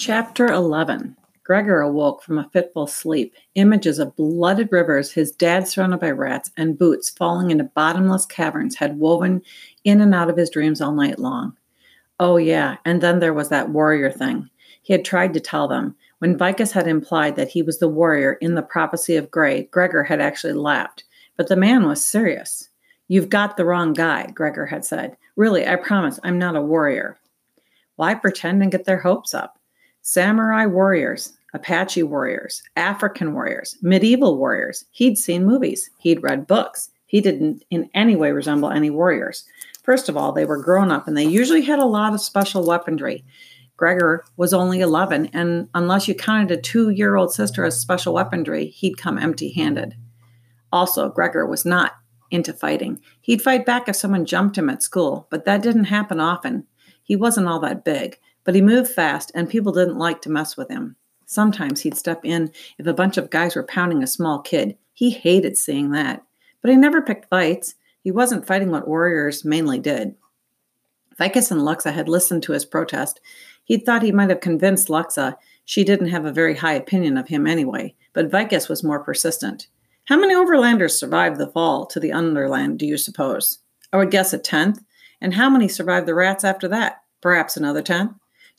Chapter 11 Gregor awoke from a fitful sleep. Images of blooded rivers, his dad surrounded by rats, and boots falling into bottomless caverns had woven in and out of his dreams all night long. Oh, yeah, and then there was that warrior thing. He had tried to tell them. When Vikus had implied that he was the warrior in the prophecy of Gray, Gregor had actually laughed. But the man was serious. You've got the wrong guy, Gregor had said. Really, I promise I'm not a warrior. Why pretend and get their hopes up? Samurai warriors, Apache warriors, African warriors, medieval warriors. He'd seen movies, he'd read books. He didn't in any way resemble any warriors. First of all, they were grown up and they usually had a lot of special weaponry. Gregor was only 11, and unless you counted a two year old sister as special weaponry, he'd come empty handed. Also, Gregor was not into fighting. He'd fight back if someone jumped him at school, but that didn't happen often. He wasn't all that big. But he moved fast, and people didn't like to mess with him. Sometimes he'd step in if a bunch of guys were pounding a small kid. He hated seeing that. But he never picked fights. He wasn't fighting what warriors mainly did. Vikus and Luxa had listened to his protest. He'd thought he might have convinced Luxa she didn't have a very high opinion of him anyway, but Vikus was more persistent. How many overlanders survived the fall to the underland, do you suppose? I would guess a tenth. And how many survived the rats after that? Perhaps another tenth.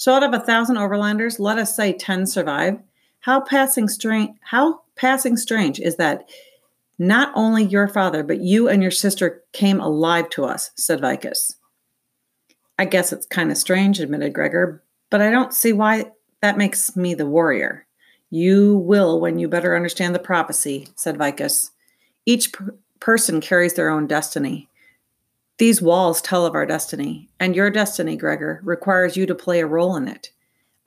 So out of a thousand overlanders, let us say 10 survive. How passing strange how passing strange is that not only your father, but you and your sister came alive to us, said Vikus. I guess it's kind of strange, admitted Gregor, but I don't see why that makes me the warrior. You will when you better understand the prophecy, said Vicus. Each per- person carries their own destiny. These walls tell of our destiny, and your destiny, Gregor, requires you to play a role in it.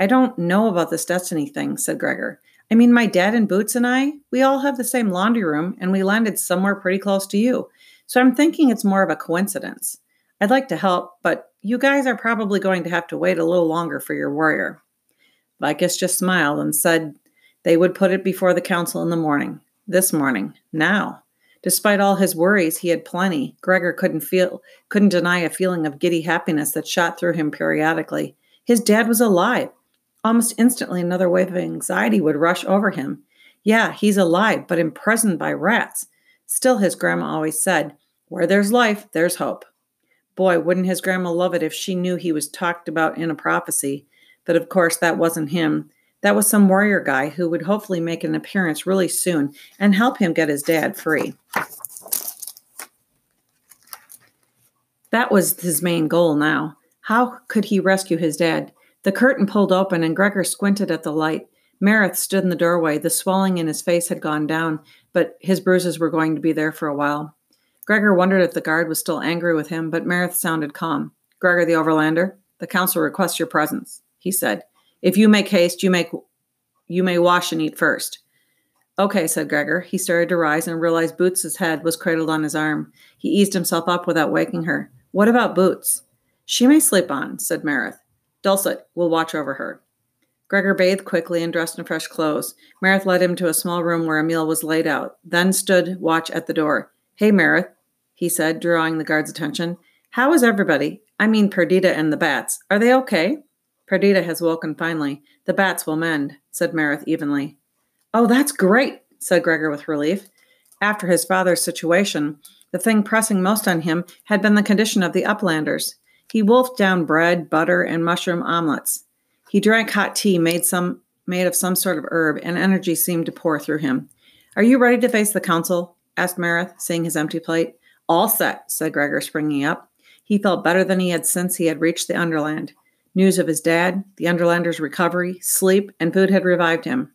I don't know about this destiny thing, said Gregor. I mean, my dad and Boots and I, we all have the same laundry room, and we landed somewhere pretty close to you. So I'm thinking it's more of a coincidence. I'd like to help, but you guys are probably going to have to wait a little longer for your warrior. Vikus just smiled and said they would put it before the council in the morning. This morning. Now. Despite all his worries, he had plenty. Gregor couldn't feel couldn't deny a feeling of giddy happiness that shot through him periodically. His dad was alive. Almost instantly another wave of anxiety would rush over him. Yeah, he's alive, but imprisoned by rats. Still, his grandma always said, Where there's life, there's hope. Boy, wouldn't his grandma love it if she knew he was talked about in a prophecy. But of course, that wasn't him. That was some warrior guy who would hopefully make an appearance really soon and help him get his dad free. That was his main goal now. How could he rescue his dad? The curtain pulled open and Gregor squinted at the light. Mareth stood in the doorway. The swelling in his face had gone down, but his bruises were going to be there for a while. Gregor wondered if the guard was still angry with him, but Mareth sounded calm. Gregor the Overlander, the council requests your presence, he said. If you make haste, you make you may wash and eat first. Okay, said Gregor. He started to rise and realized Boots's head was cradled on his arm. He eased himself up without waking her. What about Boots? She may sleep on, said Mareth. Dulcet will watch over her. Gregor bathed quickly and dressed in fresh clothes. Mareth led him to a small room where a meal was laid out, then stood watch at the door. Hey, Mareth, he said, drawing the guard's attention. How is everybody? I mean, Perdita and the bats. Are they okay? Perdita has woken finally. The bats will mend, said Mareth evenly. Oh, that's great, said Gregor with relief. After his father's situation, the thing pressing most on him had been the condition of the uplanders. He wolfed down bread, butter, and mushroom omelets. He drank hot tea made some made of some sort of herb, and energy seemed to pour through him. Are you ready to face the council? asked Mareth, seeing his empty plate. All set, said Gregor, springing up. He felt better than he had since he had reached the Underland. News of his dad, the Underlander's recovery, sleep, and food had revived him.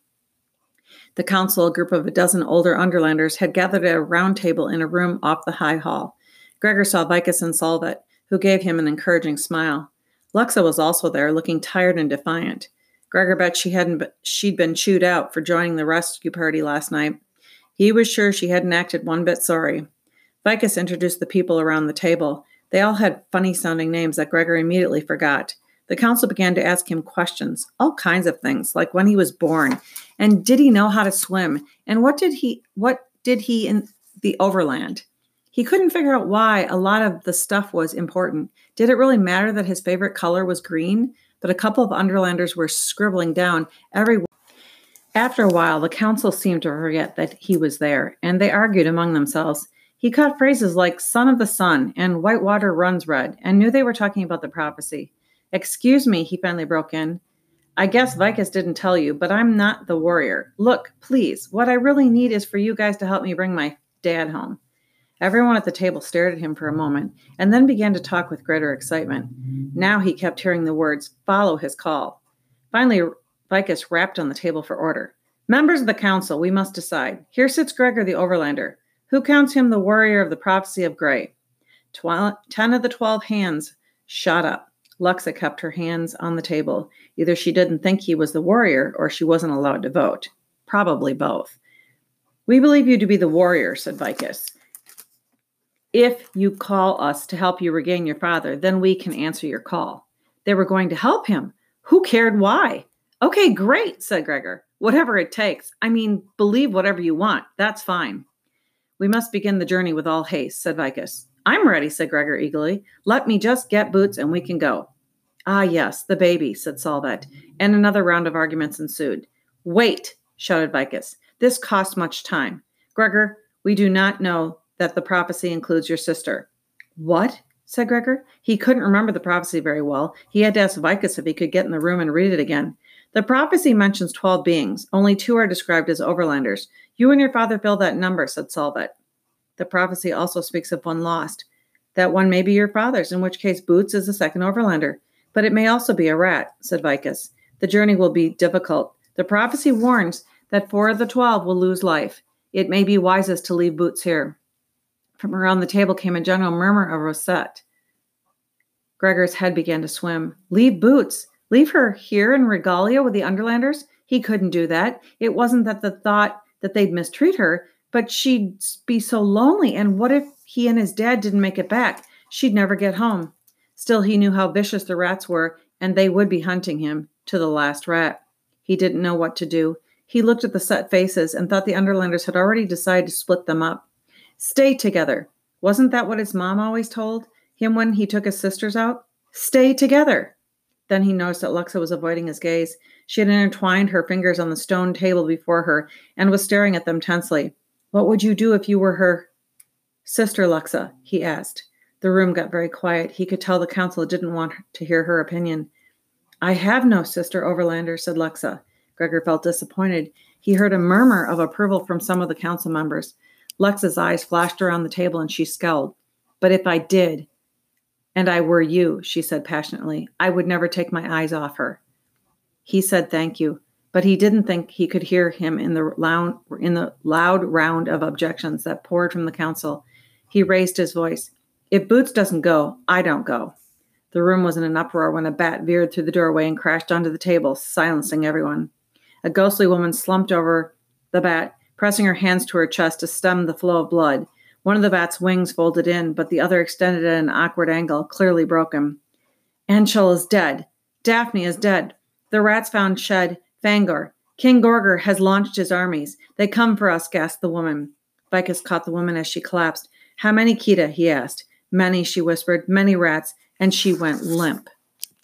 The council, a group of a dozen older Underlanders, had gathered at a round table in a room off the high hall. Gregor saw Vikus and Solovet, who gave him an encouraging smile. Luxa was also there, looking tired and defiant. Gregor bet she hadn't she'd been chewed out for joining the rescue party last night. He was sure she hadn't acted one bit sorry. Vicus introduced the people around the table. They all had funny sounding names that Gregor immediately forgot. The council began to ask him questions, all kinds of things, like when he was born, and did he know how to swim, and what did he what did he in the overland? He couldn't figure out why a lot of the stuff was important. Did it really matter that his favorite color was green? but a couple of Underlanders were scribbling down every. After a while, the council seemed to forget that he was there, and they argued among themselves. He caught phrases like son of the sun and white water runs red, and knew they were talking about the prophecy. Excuse me, he finally broke in. I guess Vikus didn't tell you, but I'm not the warrior. Look, please, what I really need is for you guys to help me bring my dad home. Everyone at the table stared at him for a moment and then began to talk with greater excitement. Now he kept hearing the words, follow his call. Finally, Vikus rapped on the table for order. Members of the council, we must decide. Here sits Gregor the Overlander. Who counts him the warrior of the prophecy of Gray? Twelve, ten of the twelve hands shot up. Luxa kept her hands on the table. Either she didn't think he was the warrior or she wasn't allowed to vote. Probably both. We believe you to be the warrior, said Vikus. If you call us to help you regain your father, then we can answer your call. They were going to help him. Who cared why? Okay, great, said Gregor. Whatever it takes. I mean, believe whatever you want. That's fine. We must begin the journey with all haste, said Vikus. I'm ready, said Gregor eagerly. Let me just get boots and we can go. Ah, yes, the baby, said Solovet, and another round of arguments ensued. Wait, shouted Vikus. This costs much time. Gregor, we do not know that the prophecy includes your sister. What? said Gregor. He couldn't remember the prophecy very well. He had to ask Vikus if he could get in the room and read it again. The prophecy mentions 12 beings. Only two are described as overlanders. You and your father fill that number, said Solovet. The prophecy also speaks of one lost. That one may be your father's, in which case Boots is the second overlander. But it may also be a rat, said Vikus. The journey will be difficult. The prophecy warns that four of the twelve will lose life. It may be wisest to leave Boots here. From around the table came a general murmur of Rosette. Gregor's head began to swim. Leave Boots. Leave her here in Regalia with the Underlanders? He couldn't do that. It wasn't that the thought that they'd mistreat her, but she'd be so lonely. And what if he and his dad didn't make it back? She'd never get home. Still, he knew how vicious the rats were, and they would be hunting him to the last rat. He didn't know what to do. He looked at the set faces and thought the Underlanders had already decided to split them up. Stay together. Wasn't that what his mom always told him when he took his sisters out? Stay together. Then he noticed that Luxa was avoiding his gaze. She had intertwined her fingers on the stone table before her and was staring at them tensely. What would you do if you were her sister, Luxa? he asked. The room got very quiet. He could tell the council didn't want to hear her opinion. I have no sister, Overlander, said Luxa. Gregor felt disappointed. He heard a murmur of approval from some of the council members. Luxa's eyes flashed around the table and she scowled. But if I did, and I were you, she said passionately, I would never take my eyes off her. He said thank you, but he didn't think he could hear him in the loud, in the loud round of objections that poured from the council. He raised his voice. If Boots doesn't go, I don't go. The room was in an uproar when a bat veered through the doorway and crashed onto the table, silencing everyone. A ghostly woman slumped over the bat pressing her hands to her chest to stem the flow of blood. One of the bat's wings folded in, but the other extended at an awkward angle, clearly broken. Anshel is dead. Daphne is dead. The rats found Shed, Fangor. King Gorger has launched his armies. They come for us, gasped the woman. Vikus caught the woman as she collapsed. How many, Kita? he asked. Many, she whispered. Many rats. And she went limp.